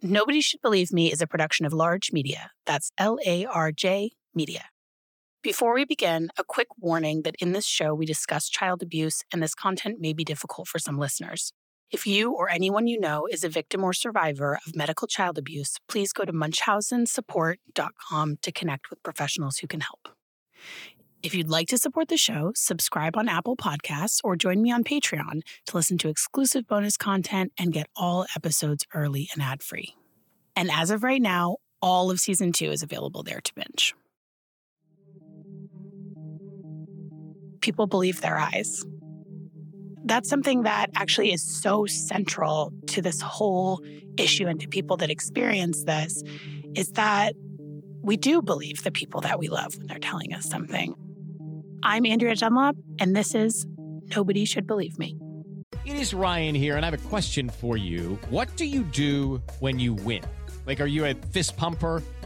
Nobody Should Believe Me is a production of Larj Media. That's L A R J Media. Before we begin, a quick warning that in this show we discuss child abuse and this content may be difficult for some listeners. If you or anyone you know is a victim or survivor of medical child abuse, please go to munchausensupport.com to connect with professionals who can help. If you'd like to support the show, subscribe on Apple Podcasts or join me on Patreon to listen to exclusive bonus content and get all episodes early and ad free. And as of right now, all of season two is available there to binge. People believe their eyes. That's something that actually is so central to this whole issue and to people that experience this is that we do believe the people that we love when they're telling us something. I'm Andrea Dunlop, and this is Nobody Should Believe Me. It is Ryan here, and I have a question for you. What do you do when you win? Like, are you a fist pumper?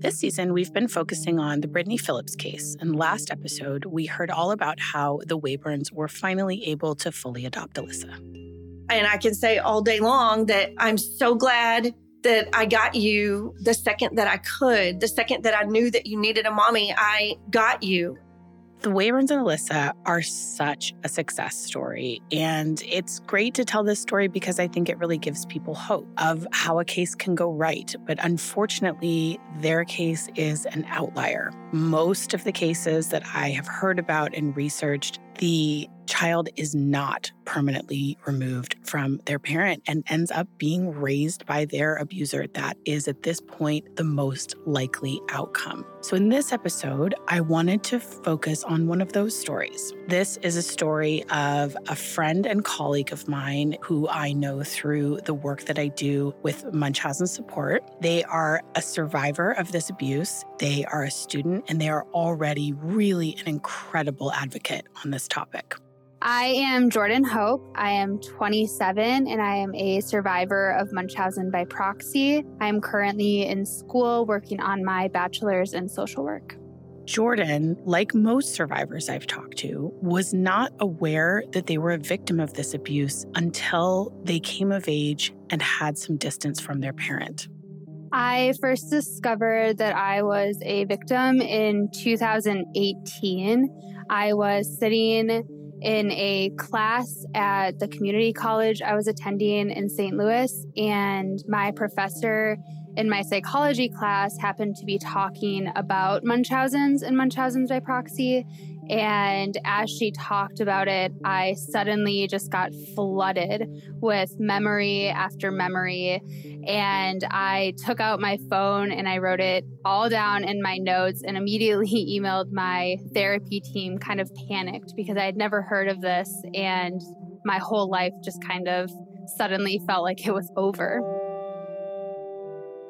This season, we've been focusing on the Brittany Phillips case. And last episode, we heard all about how the Wayburns were finally able to fully adopt Alyssa. And I can say all day long that I'm so glad that I got you the second that I could, the second that I knew that you needed a mommy, I got you. The Wayburns and Alyssa are such a success story. And it's great to tell this story because I think it really gives people hope of how a case can go right. But unfortunately, their case is an outlier. Most of the cases that I have heard about and researched, the child is not permanently removed from their parent and ends up being raised by their abuser. That is, at this point, the most likely outcome. So, in this episode, I wanted to focus on one of those stories. This is a story of a friend and colleague of mine who I know through the work that I do with Munchausen Support. They are a survivor of this abuse, they are a student, and they are already really an incredible advocate on this topic. I am Jordyn Hope. I am 27 and I am a survivor of Munchausen by proxy. I am currently in school working on my bachelor's in social work. Jordan, like most survivors I've talked to, was not aware that they were a victim of this abuse until they came of age and had some distance from their parent. I first discovered that I was a victim in 2018. I was sitting in a class at the community college I was attending in St. Louis, and my professor in my psychology class happened to be talking about Munchausen's and Munchausen's by proxy. And as she talked about it, I suddenly just got flooded with memory after memory. And I took out my phone and I wrote it all down in my notes and immediately emailed my therapy team, kind of panicked because I had never heard of this. And my whole life just kind of suddenly felt like it was over.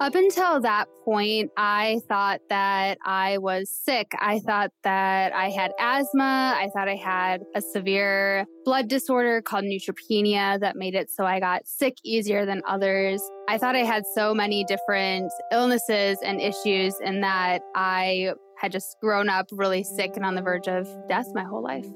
Up until that point, I thought that I was sick. I thought that I had asthma. I thought I had a severe blood disorder called neutropenia that made it so I got sick easier than others. I thought I had so many different illnesses and issues, and that I had just grown up really sick and on the verge of death my whole life.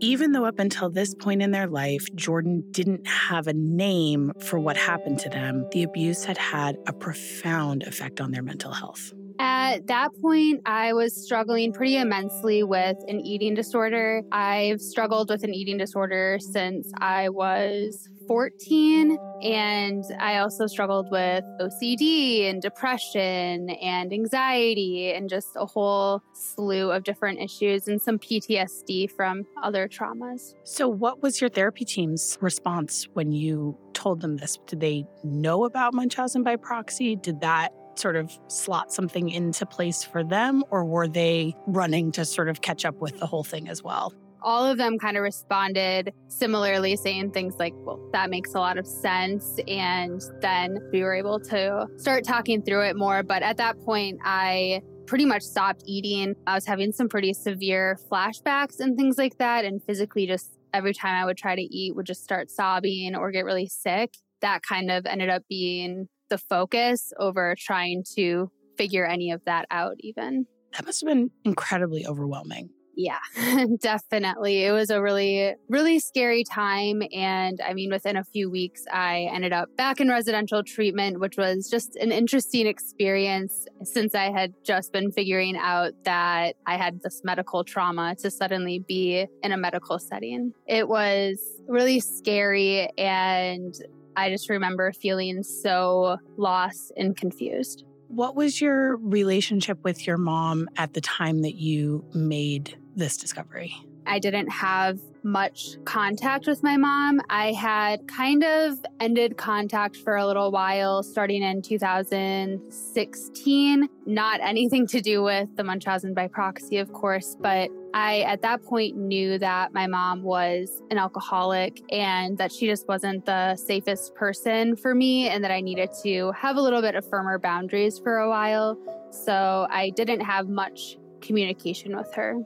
Even though up until this point in their life, Jordyn didn't have a name for what happened to them, the abuse had had a profound effect on their mental health. At that point, I was struggling pretty immensely with an eating disorder. I've struggled with an eating disorder since I was 14. And I also struggled with OCD and depression and anxiety and just a whole slew of different issues and some PTSD from other traumas. So, what was your therapy team's response when you told them this? Did they know about Munchausen by proxy? Did that sort of slot something into place for them, or were they running to sort of catch up with the whole thing as well? all of them kind of responded similarly, saying things like, well, that makes a lot of sense. And then we were able to start talking through it more. But at that point, I pretty much stopped eating. I was having some pretty severe flashbacks and things like that. And physically, just every time I would try to eat, would just start sobbing or get really sick. That kind of ended up being the focus over trying to figure any of that out, even. That must have been incredibly overwhelming. Yeah, definitely. It was a really, really scary time. And I mean, within a few weeks, I ended up back in residential treatment, which was just an interesting experience since I had just been figuring out that I had this medical trauma to suddenly be in a medical setting. It was really scary. And I just remember feeling so lost and confused. What was your relationship with your mom at the time that you made this discovery? I didn't have much contact with my mom. I had kind of ended contact for a little while starting in 2016. Not anything to do with the Munchausen by proxy, of course, but I at that point knew that my mom was an alcoholic and that she just wasn't the safest person for me and that I needed to have a little bit of firmer boundaries for a while. So I didn't have much communication with her.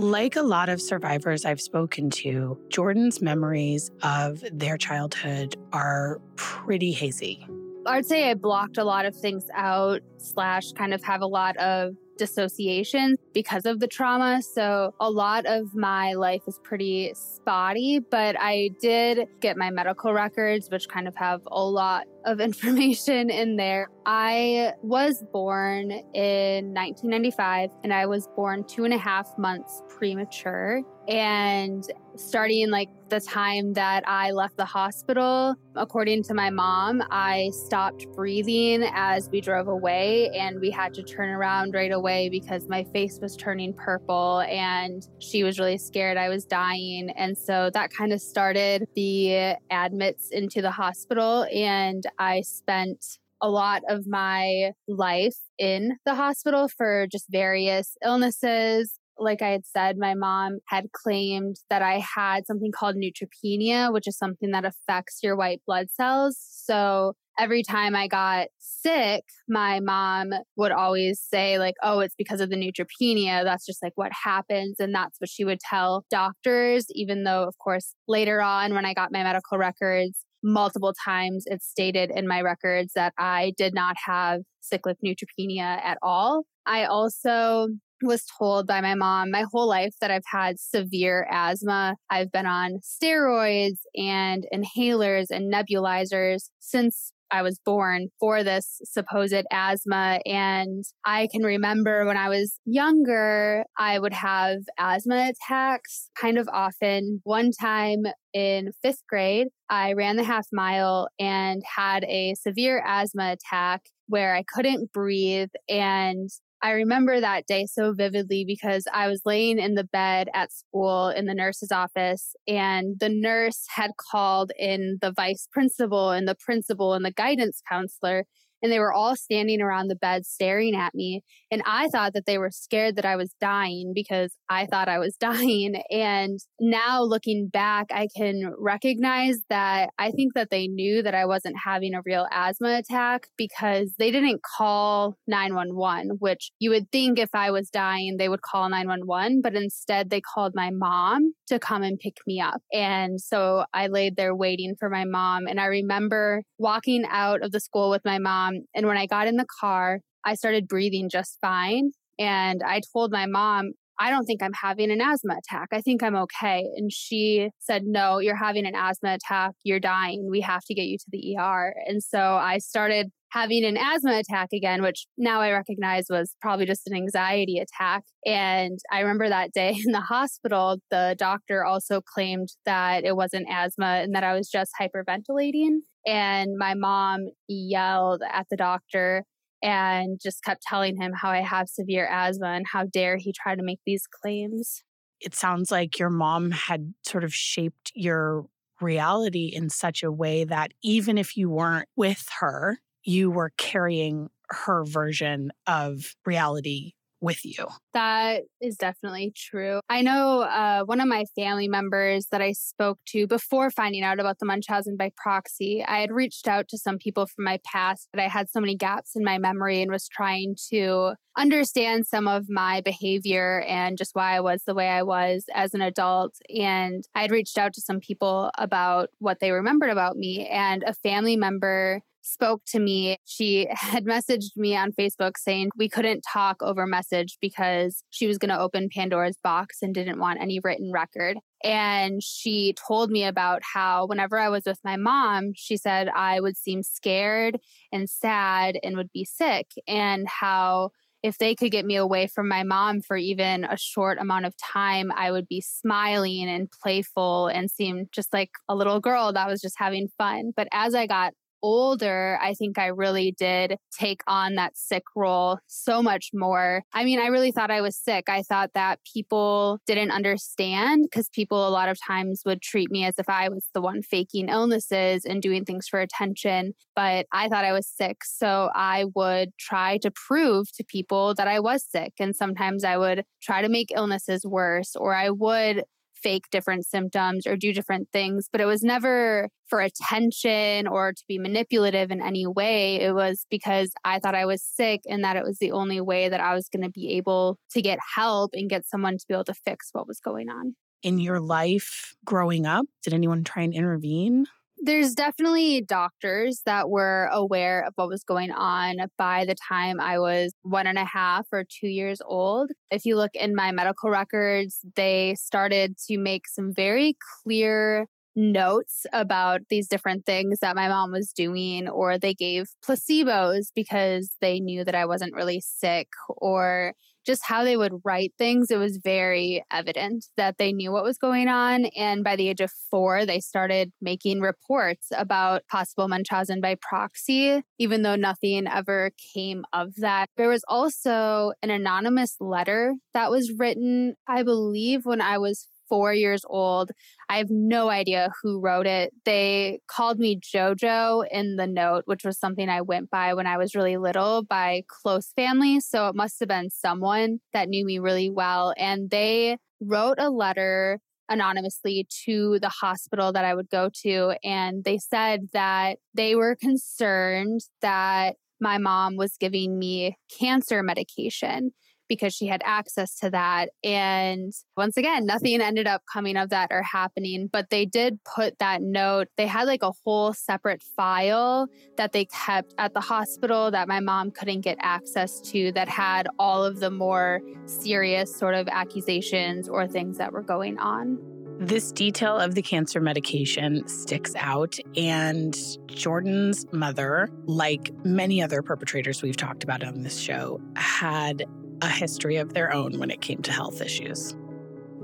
Like a lot of survivors I've spoken to, Jordyn's memories of their childhood are pretty hazy. I'd say I blocked a lot of things out, slash, kind of have a lot of dissociation because of the trauma. So a lot of my life is pretty spotty, but I did get my medical records, which kind of have a lot of information in there. I was born in 1995 and I was born two and a half months premature. And starting like the time that I left the hospital, according to my mom, I stopped breathing as we drove away and we had to turn around right away because my face was turning purple and she was really scared I was dying. And so that kind of started the admits into the hospital. And I spent a lot of my life in the hospital for just various illnesses like I had said, my mom had claimed that I had something called neutropenia, which is something that affects your white blood cells. So every time I got sick, my mom would always say, like, oh, it's because of the neutropenia. That's just like what happens. And that's what she would tell doctors, even though, of course, later on when I got my medical records, multiple times it's stated in my records that I did not have cyclic neutropenia at all. I also was told by my mom my whole life that I've had severe asthma. I've been on steroids and inhalers and nebulizers since I was born for this supposed asthma. And I can remember when I was younger, I would have asthma attacks kind of often. One time in fifth grade, I ran the half mile and had a severe asthma attack where I couldn't breathe and I remember that day so vividly because I was laying in the bed at school in the nurse's office, and the nurse had called in the vice principal and the principal and the guidance counselor and they were all standing around the bed staring at me. And I thought that they were scared that I was dying because I thought I was dying. And now looking back, I can recognize that I think that they knew that I wasn't having a real asthma attack because they didn't call 911, which you would think if I was dying, they would call 911, but instead they called my mom to come and pick me up. And so I laid there waiting for my mom. And I remember walking out of the school with my mom um, and when I got in the car, I started breathing just fine. And I told my mom, I don't think I'm having an asthma attack. I think I'm okay. And she said, No, you're having an asthma attack. You're dying. We have to get you to the ER. And so I started having an asthma attack again, which now I recognize was probably just an anxiety attack. And I remember that day in the hospital, the doctor also claimed that it wasn't asthma and that I was just hyperventilating. And my mom yelled at the doctor and just kept telling him how I have severe asthma and how dare he try to make these claims. It sounds like your mom had sort of shaped your reality in such a way that even if you weren't with her, you were carrying her version of reality with you. That is definitely true. I know uh, one of my family members that I spoke to before finding out about the Munchausen by proxy. I had reached out to some people from my past, but I had so many gaps in my memory and was trying to understand some of my behavior and just why I was the way I was as an adult. And I had reached out to some people about what they remembered about me. And a family member spoke to me. She had messaged me on Facebook saying we couldn't talk over message because she was going to open Pandora's box and didn't want any written record. And she told me about how whenever I was with my mom, she said I would seem scared and sad and would be sick, and how if they could get me away from my mom for even a short amount of time, I would be smiling and playful and seem just like a little girl that was just having fun. But as I got older, I think I really did take on that sick role so much more. I mean, I really thought I was sick. I thought that people didn't understand because people a lot of times would treat me as if I was the one faking illnesses and doing things for attention. But I thought I was sick. So I would try to prove to people that I was sick. And sometimes I would try to make illnesses worse, or I would fake different symptoms or do different things, but it was never for attention or to be manipulative in any way. It was because I thought I was sick and that it was the only way that I was going to be able to get help and get someone to be able to fix what was going on. In your life growing up, did anyone try and intervene? There's definitely doctors that were aware of what was going on by the time I was one and a half or two years old. If you look in my medical records, they started to make some very clear notes about these different things that my mom was doing, or they gave placebos because they knew that I wasn't really sick, or just how they would write things, it was very evident that they knew what was going on. And by the age of four, they started making reports about possible Munchausen by proxy, even though nothing ever came of that. There was also an anonymous letter that was written, I believe, when I was four years old. I have no idea who wrote it. They called me JoJo in the note, which was something I went by when I was really little by close family. So it must have been someone that knew me really well. And they wrote a letter anonymously to the hospital that I would go to. And they said that they were concerned that my mom was giving me cancer medication because she had access to that. And once again, nothing ended up coming of that or happening, but they did put that note. They had like a whole separate file that they kept at the hospital that my mom couldn't get access to that had all of the more serious sort of accusations or things that were going on. This detail of the cancer medication sticks out, and Jordyn's mother, like many other perpetrators we've talked about on this show, had a history of their own when it came to health issues.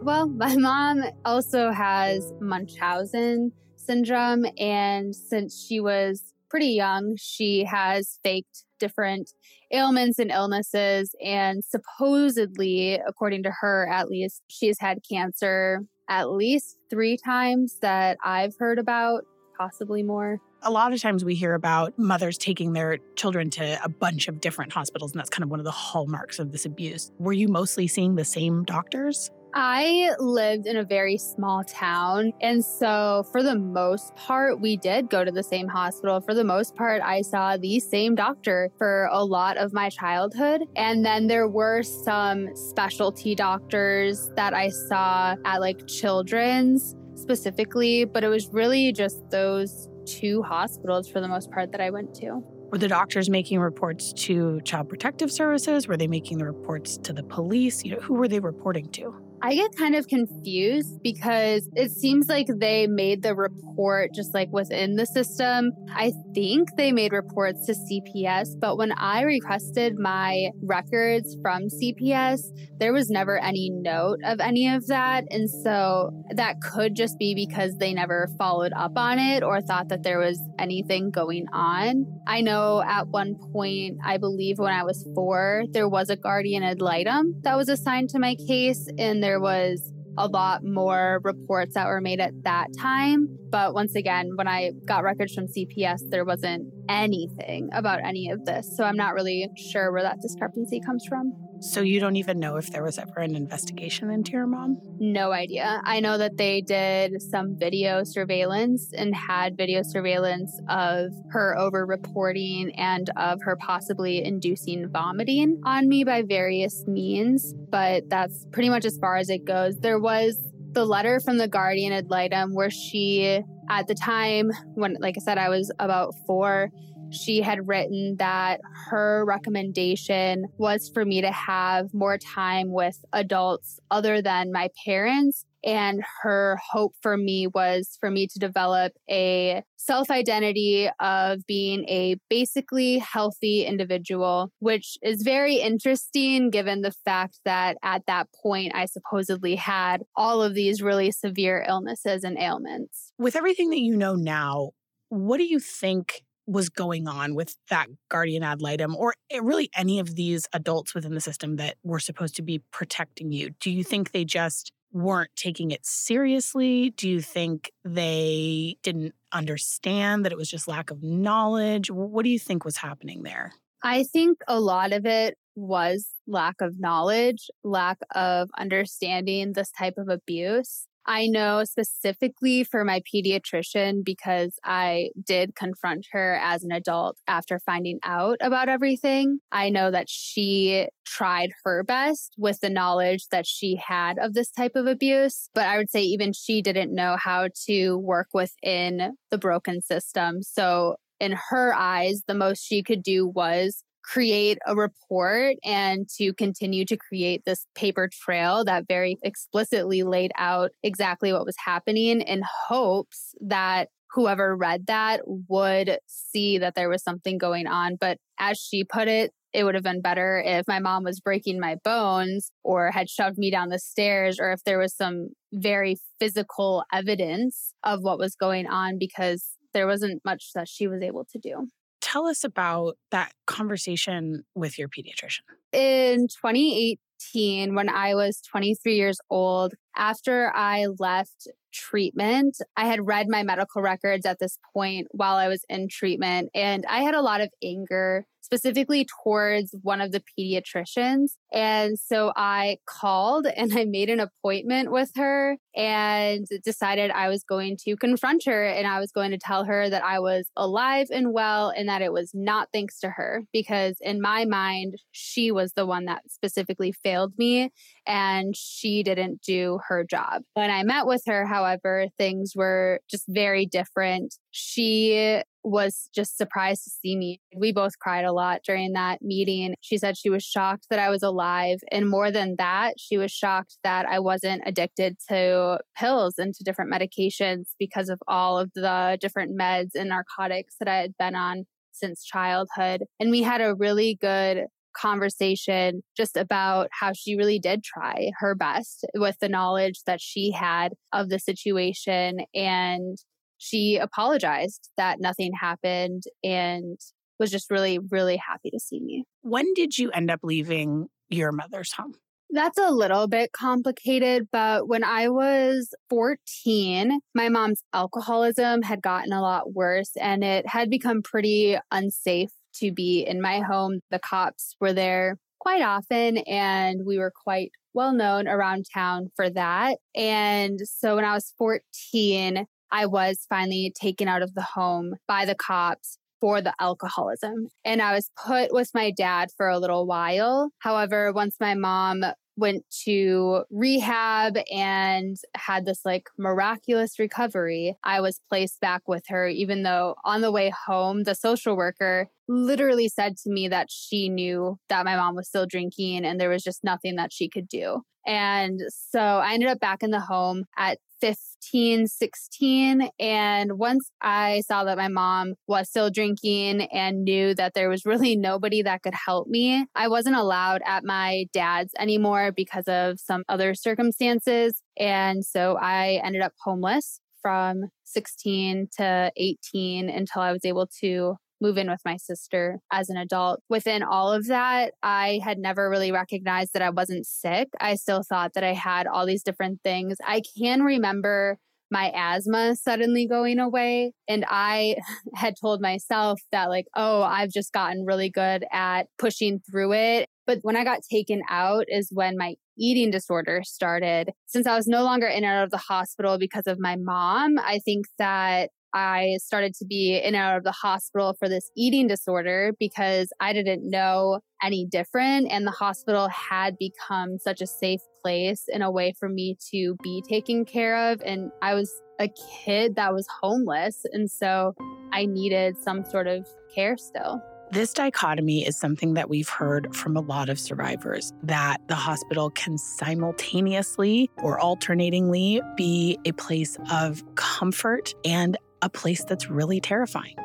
Well, my mom also has Munchausen syndrome. And since she was pretty young, she has faked different ailments and illnesses. And supposedly, according to her at least, she's had cancer at least three times that I've heard about, possibly more a lot of times we hear about mothers taking their children to a bunch of different hospitals, and that's kind of one of the hallmarks of this abuse. Were you mostly seeing the same doctors? I lived in a very small town. And so, for the most part, we did go to the same hospital. For the most part, I saw the same doctor for a lot of my childhood. And then there were some specialty doctors that I saw at like children's specifically, but it was really just those two hospitals for the most part that I went to. Were the doctors making reports to Child Protective Services? Were they making the reports to the police? You know, who were they reporting to? I get kind of confused because it seems like they made the report just like within the system. I think they made reports to CPS, but when I requested my records from CPS, there was never any note of any of that. And so that could just be because they never followed up on it or thought that there was anything going on. I know at one point, I believe when I was four, there was a guardian ad litem that was assigned to my case, and there was a lot more reports that were made at that time. But once again, when I got records from CPS, there wasn't anything about any of this. So I'm not really sure where that discrepancy comes from. So you don't even know if there was ever an investigation into your mom? No idea. I know that they did some video surveillance and had video surveillance of her over reporting and of her possibly inducing vomiting on me by various means, but that's pretty much as far as it goes. There was the letter from the guardian ad litem where she at the time when like I said I was about 4 she had written that her recommendation was for me to have more time with adults other than my parents. And her hope for me was for me to develop a self identity of being a basically healthy individual, which is very interesting given the fact that at that point I supposedly had all of these really severe illnesses and ailments. With everything that you know now, what do you think was going on with that guardian ad litem or eh, really any of these adults within the system that were supposed to be protecting you? Do you think they just weren't taking it seriously? Do you think they didn't understand that it was just lack of knowledge? What do you think was happening there? I think a lot of it was lack of knowledge, lack of understanding this type of abuse. I know specifically for my pediatrician because I did confront her as an adult after finding out about everything. I know that she tried her best with the knowledge that she had of this type of abuse, but I would say even she didn't know how to work within the broken system. So in her eyes, the most she could do was create a report and to continue to create this paper trail that very explicitly laid out exactly what was happening in hopes that whoever read that would see that there was something going on. But as she put it, it would have been better if my mom was breaking my bones or had shoved me down the stairs or if there was some very physical evidence of what was going on because there wasn't much that she was able to do tell us about that conversation with your pediatrician. In 2018, when I was 23 years old, after I left treatment, I had read my medical records at this point while I was in treatment, and I had a lot of anger specifically towards one of the pediatricians. And so I called and I made an appointment with her and decided I was going to confront her and I was going to tell her that I was alive and well and that it was not thanks to her because in my mind, she was the one that specifically failed me and she didn't do her job. When I met with her, however, things were just very different. She was just surprised to see me. We both cried a lot during that meeting. She said she was shocked that I was alive. And more than that, she was shocked that I wasn't addicted to pills and to different medications because of all of the different meds and narcotics that I had been on since childhood. And we had a really good conversation just about how she really did try her best with the knowledge that she had of the situation. And she apologized that nothing happened and was just really, really happy to see me. When did you end up leaving your mother's home? That's a little bit complicated, but when I was 14, my mom's alcoholism had gotten a lot worse and it had become pretty unsafe to be in my home. The cops were there quite often and we were quite well known around town for that. And so when I was 14, I was finally taken out of the home by the cops for the alcoholism. And I was put with my dad for a little while. However, once my mom went to rehab and had this like miraculous recovery, I was placed back with her, even though on the way home, the social worker literally said to me that she knew that my mom was still drinking and there was just nothing that she could do. And so I ended up back in the home at 15, 16. And once I saw that my mom was still drinking and knew that there was really nobody that could help me, I wasn't allowed at my dad's anymore because of some other circumstances. And so I ended up homeless from 16 to 18 until I was able to move in with my sister as an adult. Within all of that, I had never really recognized that I wasn't sick. I still thought that I had all these different things. I can remember my asthma suddenly going away. And I had told myself that, like, oh, I've just gotten really good at pushing through it. But when I got taken out is when my eating disorder started. Since I was no longer in and out of the hospital because of my mom, I think that I started to be in and out of the hospital for this eating disorder because I didn't know any different. And the hospital had become such a safe place in a way for me to be taken care of. And I was a kid that was homeless. And so I needed some sort of care still. This dichotomy is something that we've heard from a lot of survivors that the hospital can simultaneously or alternatingly be a place of comfort and a place that's really terrifying.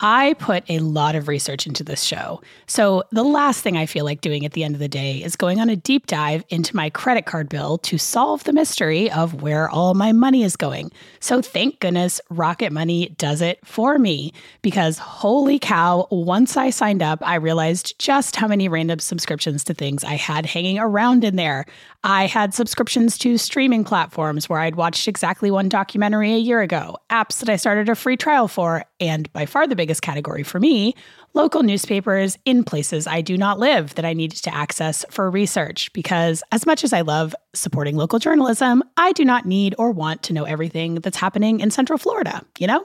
I put a lot of research into this show. So, the last thing I feel like doing at the end of the day is going on a deep dive into my credit card bill to solve the mystery of where all my money is going. So, thank goodness Rocket Money does it for me because holy cow, once I signed up, I realized just how many random subscriptions to things I had hanging around in there. I had subscriptions to streaming platforms where I'd watched exactly one documentary a year ago, apps that I started a free trial for, and by far the biggest category for me, local newspapers in places I do not live that I needed to access for research. Because as much as I love supporting local journalism, I do not need or want to know everything that's happening in Central Florida, you know?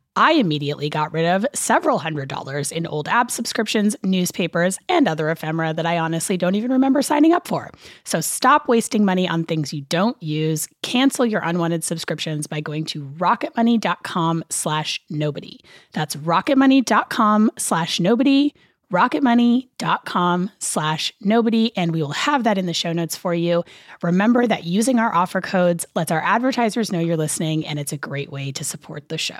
I immediately got rid of several hundred dollars in old app subscriptions, newspapers, and other ephemera that I honestly don't even remember signing up for. So stop wasting money on things you don't use. Cancel your unwanted subscriptions by going to rocketmoney.com slash nobody. That's rocketmoney.com slash nobody rocketmoney.com slash nobody and we will have that in the show notes for you remember that using our offer codes lets our advertisers know you're listening and it's a great way to support the show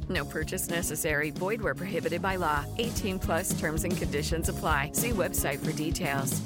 No purchase necessary. Void where prohibited by law. 18 plus terms and conditions apply. See website for details.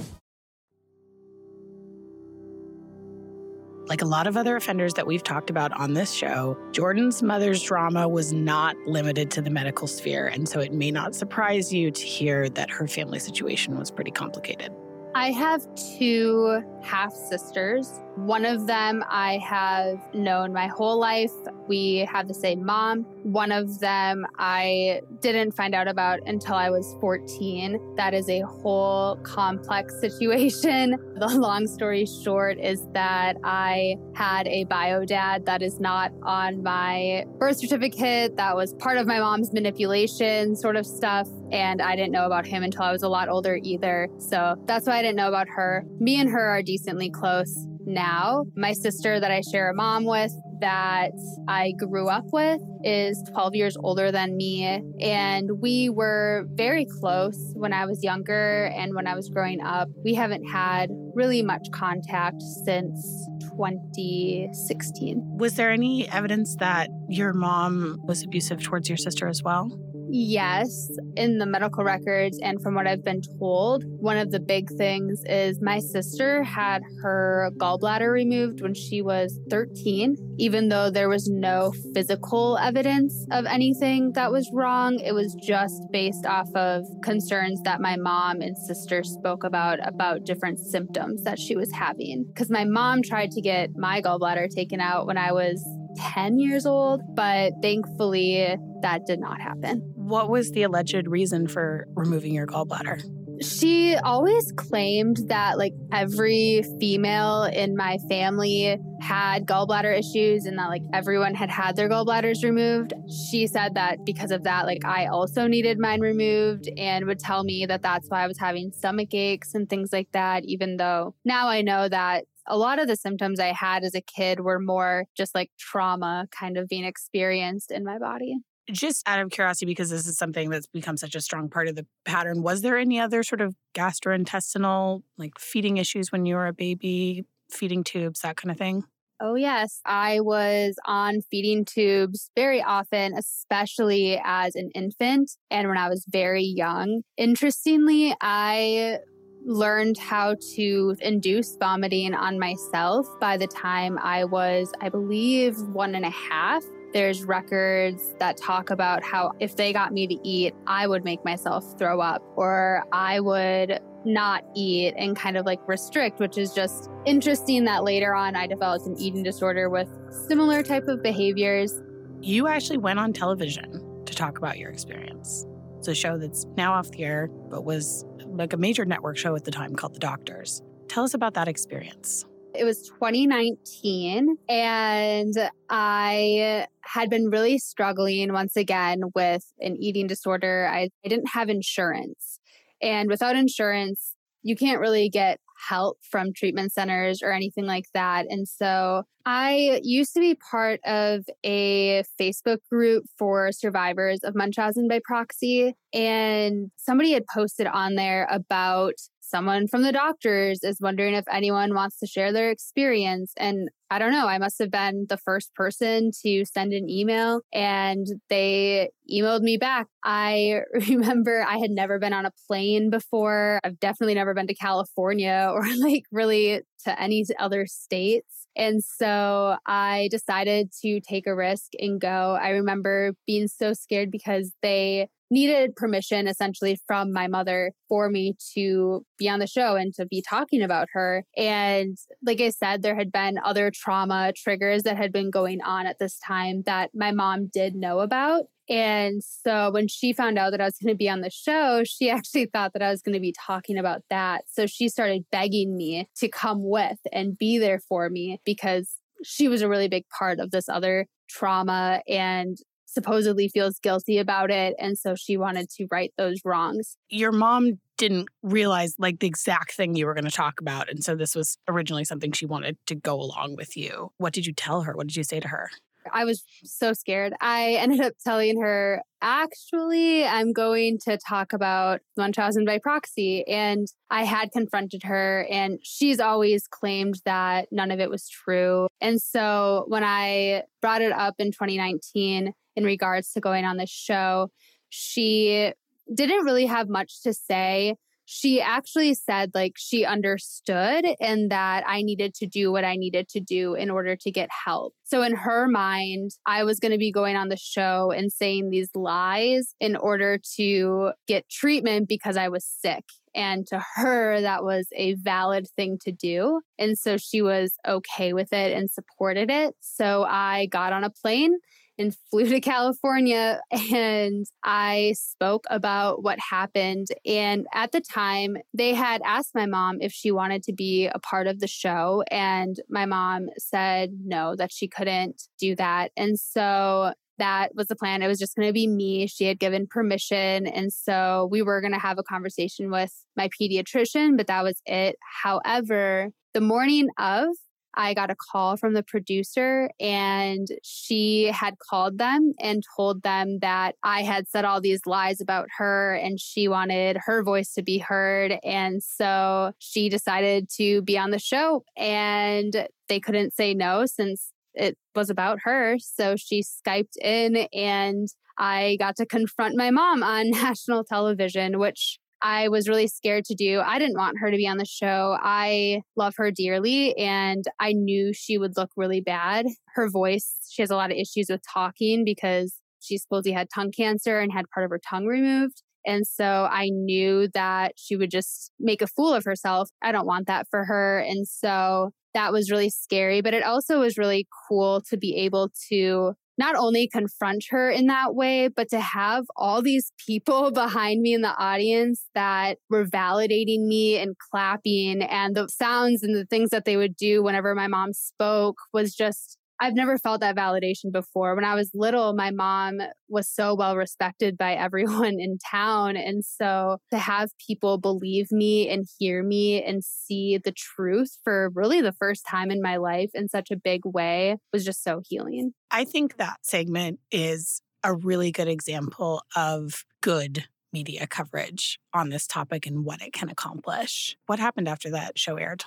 Like a lot of other offenders that we've talked about on this show, Jordyn's mother's drama was not limited to the medical sphere. And so it may not surprise you to hear that her family situation was pretty complicated. I have two half sisters. One of them I have known my whole life. We have the same mom. One of them I didn't find out about until I was 14. That is a whole complex situation. The long story short is that I had a bio dad that is not on my birth certificate. That was part of my mom's manipulation sort of stuff. And I didn't know about him until I was a lot older either. So that's why I didn't know about her. Me and her are decently close now. My sister that I share a mom with, that I grew up with, is 12 years older than me. And we were very close when I was younger and when I was growing up. We haven't had really much contact since 2016. Was there any evidence that your mom was abusive towards your sister as well? Yes, in the medical records and from what I've been told, one of the big things is my sister had her gallbladder removed when she was 13. Even though there was no physical evidence of anything that was wrong, it was just based off of concerns that my mom and sister spoke about about different symptoms that she was having. Because my mom tried to get my gallbladder taken out when I was 10 years old, but thankfully that did not happen. What was the alleged reason for removing your gallbladder? She always claimed that like every female in my family had gallbladder issues and that like everyone had had their gallbladders removed. She said that because of that, like I also needed mine removed and would tell me that that's why I was having stomach aches and things like that, even though now I know that a lot of the symptoms I had as a kid were more just like trauma kind of being experienced in my body just out of curiosity, because this is something that's become such a strong part of the pattern, was there any other sort of gastrointestinal, like feeding issues when you were a baby, feeding tubes, that kind of thing? Oh, yes. I was on feeding tubes very often, especially as an infant and when I was very young. Interestingly, I learned how to induce vomiting on myself by the time I was, I believe, one and a half. There's records that talk about how if they got me to eat, I would make myself throw up or I would not eat and kind of like restrict, which is just interesting that later on I developed an eating disorder with similar type of behaviors. You actually went on television to talk about your experience. It's a show that's now off the air, but was like a major network show at the time called The Doctors. Tell us about that experience. It was 2019, and I had been really struggling once again with an eating disorder. I, I didn't have insurance. And without insurance, you can't really get help from treatment centers or anything like that. And so I used to be part of a Facebook group for survivors of Munchausen by proxy. And somebody had posted on there about someone from the doctors is wondering if anyone wants to share their experience. And I don't know, I must have been the first person to send an email and they emailed me back. I remember I had never been on a plane before. I've definitely never been to California or like really to any other states. And so I decided to take a risk and go. I remember being so scared because they needed permission essentially from my mother for me to be on the show and to be talking about her. And like I said, there had been other trauma triggers that had been going on at this time that my mom did know about. And so when she found out that I was going to be on the show, she actually thought that I was going to be talking about that. So she started begging me to come with and be there for me because she was a really big part of this other trauma and supposedly feels guilty about it. And so she wanted to right those wrongs. Your mom didn't realize like the exact thing you were going to talk about. And so this was originally something she wanted to go along with you. What did you tell her? What did you say to her? I was so scared. I ended up telling her, actually, I'm going to talk about Munchausen by proxy. And I had confronted her, and she's always claimed that none of it was true. And so when I brought it up in 2019, in regards to going on this show. She didn't really have much to say. She actually said like she understood and that I needed to do what I needed to do in order to get help. So, in her mind, I was going to be going on the show and saying these lies in order to get treatment because I was sick. And to her, that was a valid thing to do. And so she was okay with it and supported it. So I got on a plane and flew to California and I spoke about what happened. And at the time, they had asked my mom if she wanted to be a part of the show. And my mom said no, that she couldn't do that. And so that was the plan. It was just going to be me. She had given permission. And so we were going to have a conversation with my pediatrician, but that was it. However, the morning of, I got a call from the producer and she had called them and told them that I had said all these lies about her and she wanted her voice to be heard. And so she decided to be on the show and they couldn't say no since it was about her. So she Skyped in and I got to confront my mom on national television, which I was really scared to do. I didn't want her to be on the show. I love her dearly and I knew she would look really bad. Her voice, she has a lot of issues with talking because she supposedly had tongue cancer and had part of her tongue removed. And so I knew that she would just make a fool of herself. I don't want that for her. And so that was really scary, but it also was really cool to be able to not only confront her in that way, but to have all these people behind me in the audience that were validating me and clapping and the sounds and the things that they would do whenever my mom spoke was just I've never felt that validation before. When I was little, my mom was so well respected by everyone in town. And so to have people believe me and hear me and see the truth for really the first time in my life in such a big way was just so healing. I think that segment is a really good example of good media coverage on this topic and what it can accomplish. What happened after that show aired?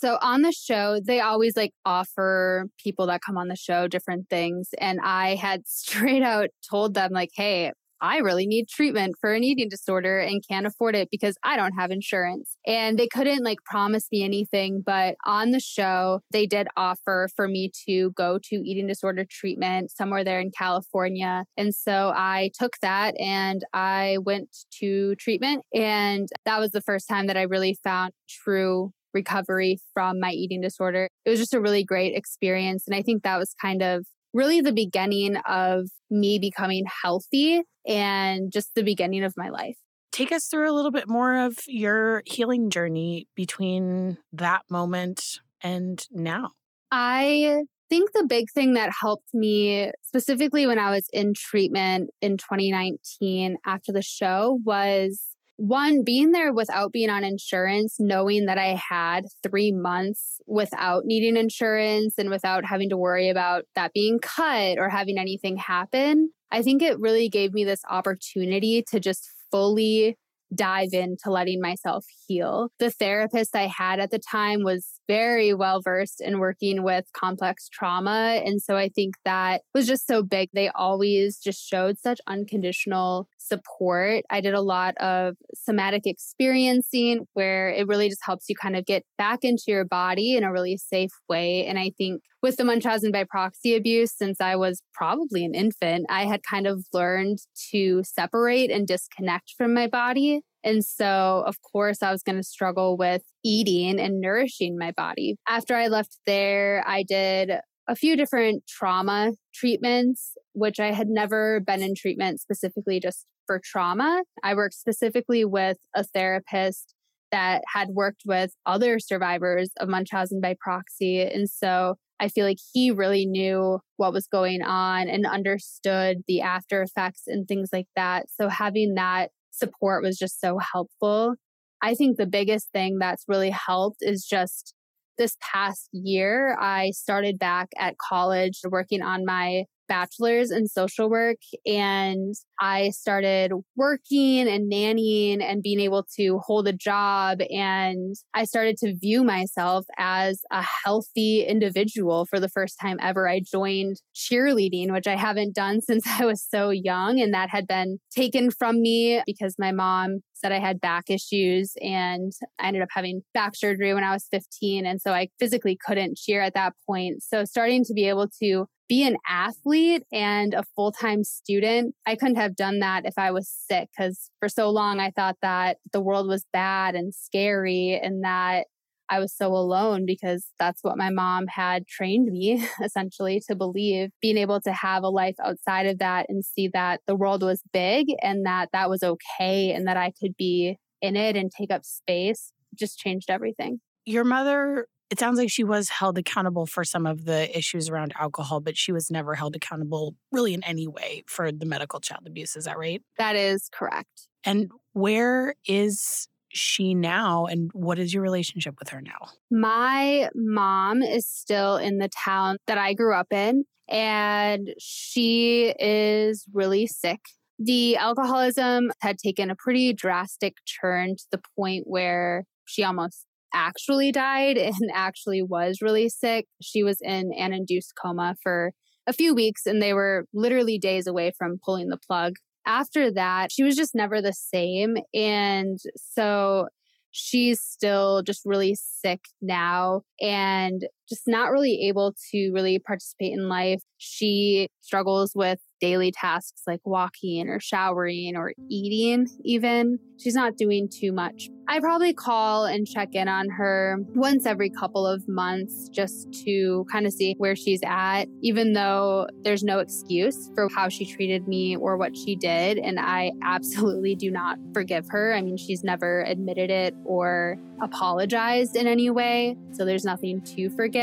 So on the show, they always like offer people that come on the show different things. And I had straight out told them, like, hey, I really need treatment for an eating disorder and can't afford it because I don't have insurance. And they couldn't like promise me anything, but on the show, they did offer for me to go to eating disorder treatment somewhere there in California. And so I took that and I went to treatment. And that was the first time that I really found true recovery from my eating disorder. It was just a really great experience. And I think that was kind of really the beginning of me becoming healthy and just the beginning of my life. Take us through a little bit more of your healing journey between that moment and now. I think the big thing that helped me specifically when I was in treatment in 2019 after the show was one being there without being on insurance, knowing that I had three months without needing insurance and without having to worry about that being cut or having anything happen, I think it really gave me this opportunity to just fully dive into letting myself heal. The therapist I had at the time was very well versed in working with complex trauma. And so I think that was just so big. They always just showed such unconditional support. I did a lot of somatic experiencing where it really just helps you kind of get back into your body in a really safe way. And I think with the Munchausen by proxy abuse, since I was probably an infant, I had kind of learned to separate and disconnect from my body. And so, of course, I was going to struggle with eating and nourishing my body. After I left there, I did a few different trauma treatments, which I had never been in treatment specifically just for trauma. I worked specifically with a therapist that had worked with other survivors of Munchausen by proxy. And so I feel like he really knew what was going on and understood the after effects and things like that. So having that support was just so helpful. I think the biggest thing that's really helped is just this past year, I started back at college working on my bachelor's in social work and I started working and nannying and being able to hold a job. And I started to view myself as a healthy individual for the first time ever. I joined cheerleading, which I haven't done since I was so young. And that had been taken from me because my mom said I had back issues and I ended up having back surgery when I was 15. And so I physically couldn't cheer at that point. So starting to be able to be an athlete and a full time student, I couldn't have done that if I was sick because for so long I thought that the world was bad and scary and that I was so alone because that's what my mom had trained me essentially to believe. Being able to have a life outside of that and see that the world was big and that that was okay and that I could be in it and take up space just changed everything. Your mother it sounds like she was held accountable for some of the issues around alcohol, but she was never held accountable really in any way for the medical child abuse. Is that right? That is correct. And where is she now and what is your relationship with her now? My mom is still in the town that I grew up in, and she is really sick. The alcoholism had taken a pretty drastic turn to the point where she almost actually died and actually was really sick. She was in an induced coma for a few weeks and they were literally days away from pulling the plug. After that, she was just never the same. And so she's still just really sick now. And just not really able to really participate in life. She struggles with daily tasks like walking or showering or eating, even. She's not doing too much. I probably call and check in on her once every couple of months just to kind of see where she's at, even though there's no excuse for how she treated me or what she did. And I absolutely do not forgive her. I mean, she's never admitted it or apologized in any way. So there's nothing to forgive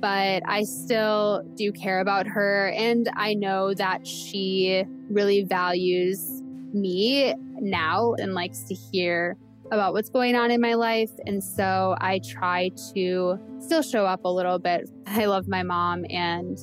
but I still do care about her. And I know that she really values me now and likes to hear about what's going on in my life. And so I try to still show up a little bit. I love my mom, and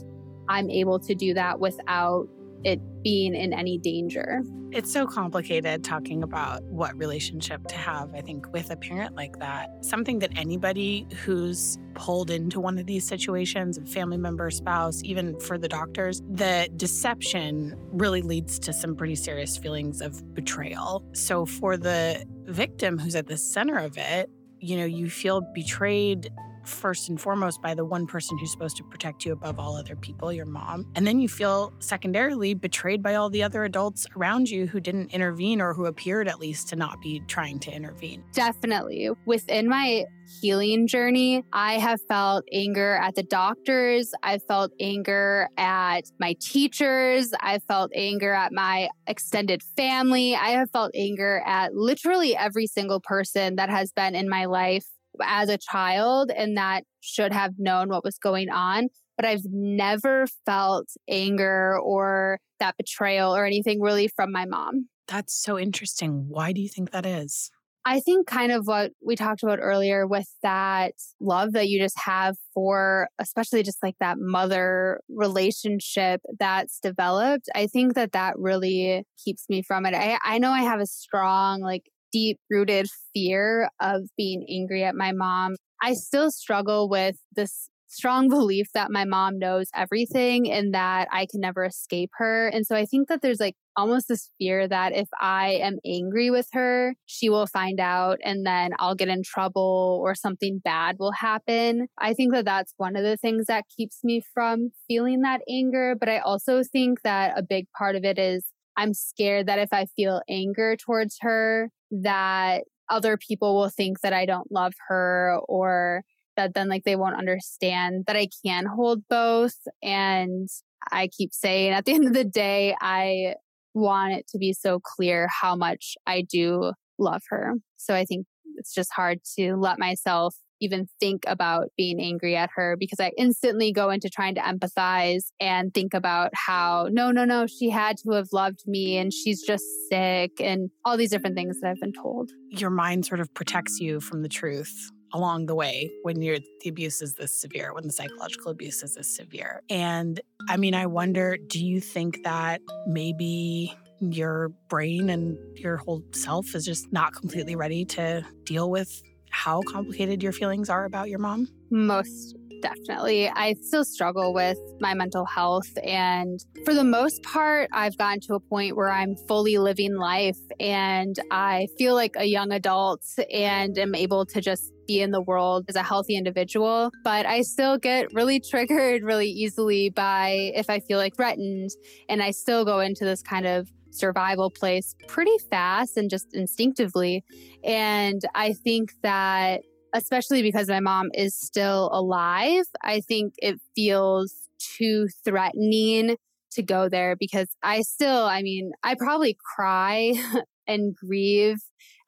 I'm able to do that without it being in any danger. It's so complicated talking about what relationship to have, I think, with a parent like that. Something that anybody who's pulled into one of these situations, a family member, spouse, even for the doctors, the deception really leads to some pretty serious feelings of betrayal. So for the victim who's at the center of it, you know, you feel betrayed first and foremost by the one person who's supposed to protect you above all other people, your mom. And then you feel secondarily betrayed by all the other adults around you who didn't intervene or who appeared at least to not be trying to intervene. Definitely. Within my healing journey, I have felt anger at the doctors. I felt anger at my teachers. I felt anger at my extended family. I have felt anger at literally every single person that has been in my life as a child and that should have known what was going on. But I've never felt anger or that betrayal or anything really from my mom. That's so interesting. Why do you think that is? I think kind of what we talked about earlier with that love that you just have for, especially just like that mother relationship that's developed. I think that that really keeps me from it. I, I know I have a strong like deep rooted fear of being angry at my mom. I still struggle with this strong belief that my mom knows everything and that I can never escape her. And so I think that there's like almost this fear that if I am angry with her, she will find out and then I'll get in trouble or something bad will happen. I think that that's one of the things that keeps me from feeling that anger. But I also think that a big part of it is I'm scared that if I feel anger towards her, that other people will think that I don't love her or that then like they won't understand that I can hold both. And I keep saying at the end of the day, I want it to be so clear how much I do love her. So I think it's just hard to let myself even think about being angry at her because I instantly go into trying to empathize and think about how, no, no, no, she had to have loved me and she's just sick and all these different things that I've been told. Your mind sort of protects you from the truth along the way when you're the abuse is this severe when the psychological abuse is this severe and i mean i wonder do you think that maybe your brain and your whole self is just not completely ready to deal with how complicated your feelings are about your mom? Most definitely. I still struggle with my mental health. And for the most part, I've gotten to a point where I'm fully living life and I feel like a young adult and am able to just be in the world as a healthy individual. But I still get really triggered really easily by if I feel like threatened. And I still go into this kind of survival place pretty fast and just instinctively. And I think that, especially because my mom is still alive, I think it feels too threatening to go there because I still, I mean, I probably cry and grieve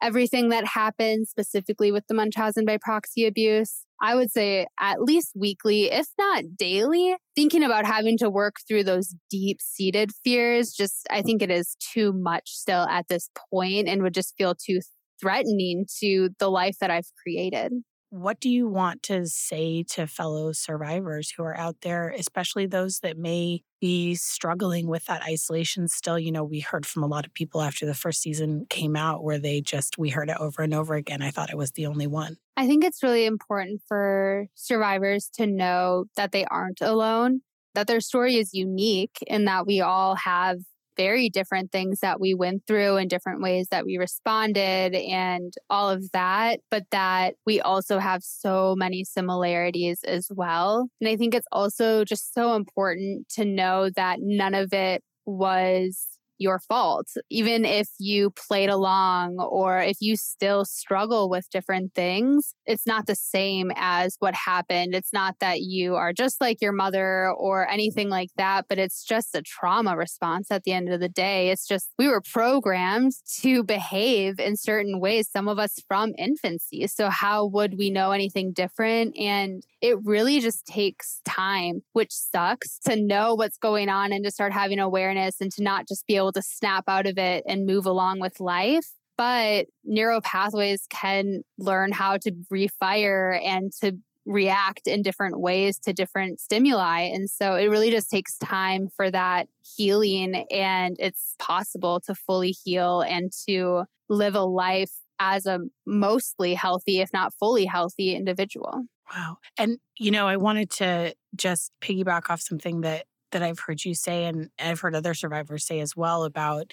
everything that happened specifically with the Munchausen by proxy abuse. I would say at least weekly, if not daily, thinking about having to work through those deep seated fears. Just, I think it is too much still at this point and would just feel too threatening to the life that I've created. What do you want to say to fellow survivors who are out there, especially those that may be struggling with that isolation still? You know, we heard from a lot of people after the first season came out where they just, we heard it over and over again. I thought it was the only one. I think it's really important for survivors to know that they aren't alone, that their story is unique and that we all have very different things that we went through and different ways that we responded and all of that, but that we also have so many similarities as well. And I think it's also just so important to know that none of it was your fault. Even if you played along or if you still struggle with different things, it's not the same as what happened. It's not that you are just like your mother or anything like that, but it's just a trauma response at the end of the day. It's just we were programmed to behave in certain ways, some of us from infancy. So, how would we know anything different? And it really just takes time, which sucks to know what's going on and to start having awareness and to not just be able to snap out of it and move along with life. But neural pathways can learn how to refire and to react in different ways to different stimuli. And so it really just takes time for that healing. And it's possible to fully heal and to live a life as a mostly healthy, if not fully healthy individual. Wow. And, you know, I wanted to just piggyback off something that that I've heard you say and I've heard other survivors say as well about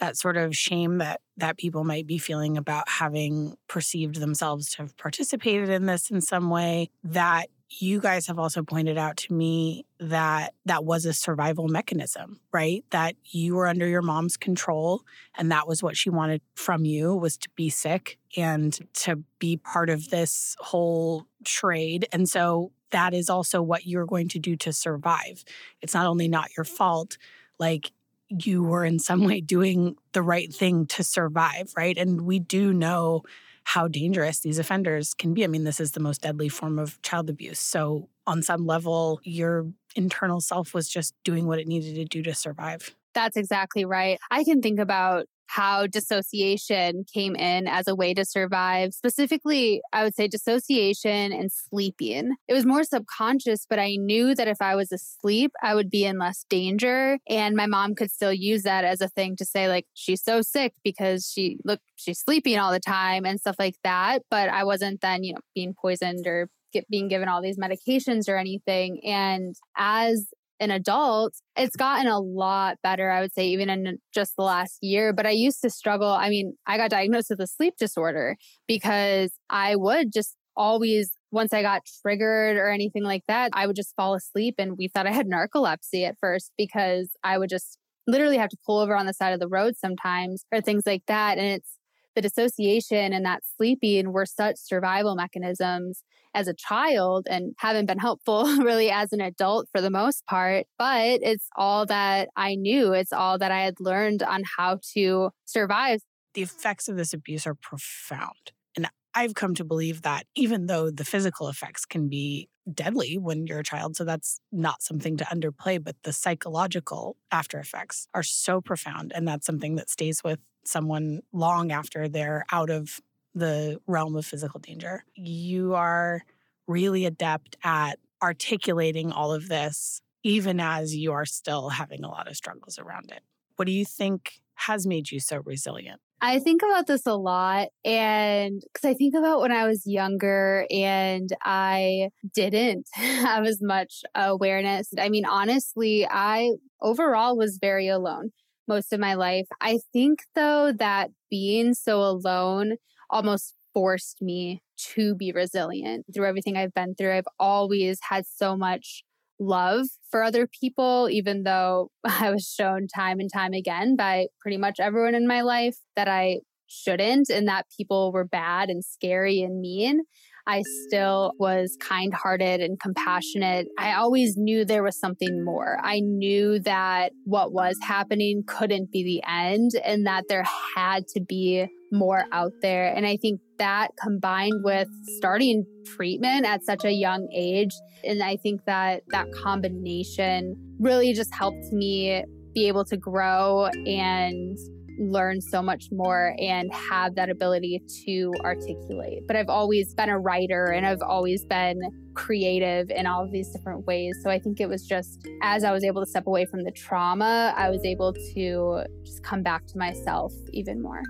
that sort of shame that that people might be feeling about having perceived themselves to have participated in this in some way that you guys have also pointed out to me that that was a survival mechanism right? That you were under your mom's control and that was what she wanted from you was to be sick and to be part of this whole trade. And so that is also what you're going to do to survive. It's not only not your fault, like you were in some way doing the right thing to survive, right? And we do know how dangerous these offenders can be. I mean, this is the most deadly form of child abuse. So, on some level, your internal self was just doing what it needed to do to survive. That's exactly right. I can think about how dissociation came in as a way to survive. Specifically, I would say dissociation and sleeping. It was more subconscious, but I knew that if I was asleep, I would be in less danger. And my mom could still use that as a thing to say, like, she's so sick because she, look, she's sleeping all the time and stuff like that. But I wasn't then, you know, being poisoned or Get, being given all these medications or anything. And as an adult, it's gotten a lot better, I would say, even in just the last year. But I used to struggle. I mean, I got diagnosed with a sleep disorder because I would just always, once I got triggered or anything like that, I would just fall asleep. And we thought I had narcolepsy at first because I would just literally have to pull over on the side of the road sometimes or things like that. And it's the dissociation and that sleeping were such survival mechanisms as a child and haven't been helpful really as an adult for the most part. But it's all that I knew, it's all that I had learned on how to survive. The effects of this abuse are profound. And I've come to believe that even though the physical effects can be deadly when you're a child, so that's not something to underplay, but the psychological after effects are so profound. And that's something that stays with someone long after they're out of the realm of physical danger. You are really adept at articulating all of this, even as you are still having a lot of struggles around it. What do you think has made you so resilient? I think about this a lot. And because I think about when I was younger and I didn't have as much awareness. I mean, honestly, I overall was very alone most of my life. I think, though, that being so alone almost forced me to be resilient through everything I've been through. I've always had so much love for other people, even though I was shown time and time again by pretty much everyone in my life that I shouldn't and that people were bad and scary and mean. I still was kind hearted and compassionate. I always knew there was something more. I knew that what was happening couldn't be the end and that there had to be more out there. And I think that combined with starting treatment at such a young age, and I think that that combination really just helped me be able to grow and learn so much more and have that ability to articulate. But I've always been a writer and I've always been creative in all of these different ways. So I think it was just as I was able to step away from the trauma, I was able to just come back to myself even more.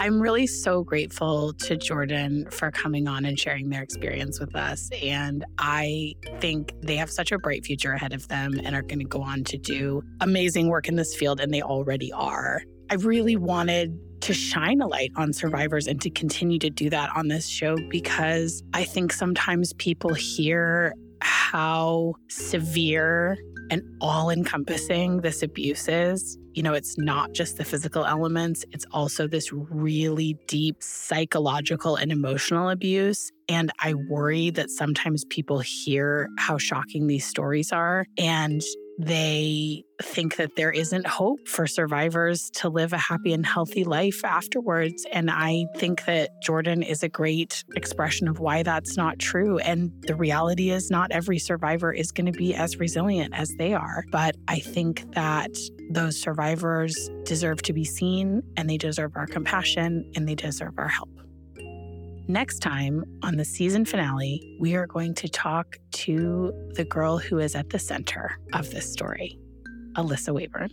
I'm really so grateful to Jordyn for coming on and sharing their experience with us. And I think they have such a bright future ahead of them and are going to go on to do amazing work in this field, and they already are. I really wanted to shine a light on survivors and to continue to do that on this show because I think sometimes people hear how severe and all encompassing this abuse is. You know, it's not just the physical elements, it's also this really deep psychological and emotional abuse. And I worry that sometimes people hear how shocking these stories are and they think that there isn't hope for survivors to live a happy and healthy life afterwards. And I think that Jordyn is a great expression of why that's not true. And the reality is, not every survivor is going to be as resilient as they are. But I think that those survivors deserve to be seen and they deserve our compassion and they deserve our help. Next time on the season finale, we are going to talk to the girl who is at the center of this story, Alyssa Wayburn.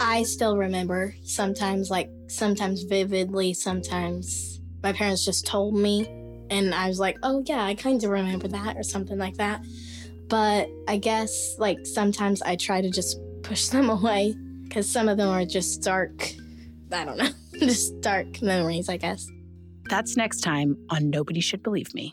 I still remember sometimes, like sometimes vividly, sometimes my parents just told me, and I was like, oh, yeah, I kind of remember that or something like that. But I guess, like, sometimes I try to just push them away because some of them are just dark, I don't know, just dark memories, I guess. That's next time on Nobody Should Believe Me.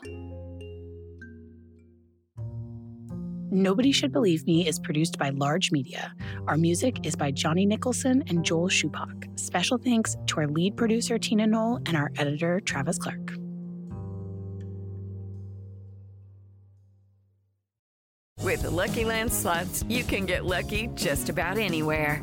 Nobody Should Believe Me is produced by Larj Media. Our music is by Johnny Nicholson and Joel Shupak. Special thanks to our lead producer, Tina Knoll, and our editor, Travis Clark. With the Lucky Land slots, you can get lucky just about anywhere.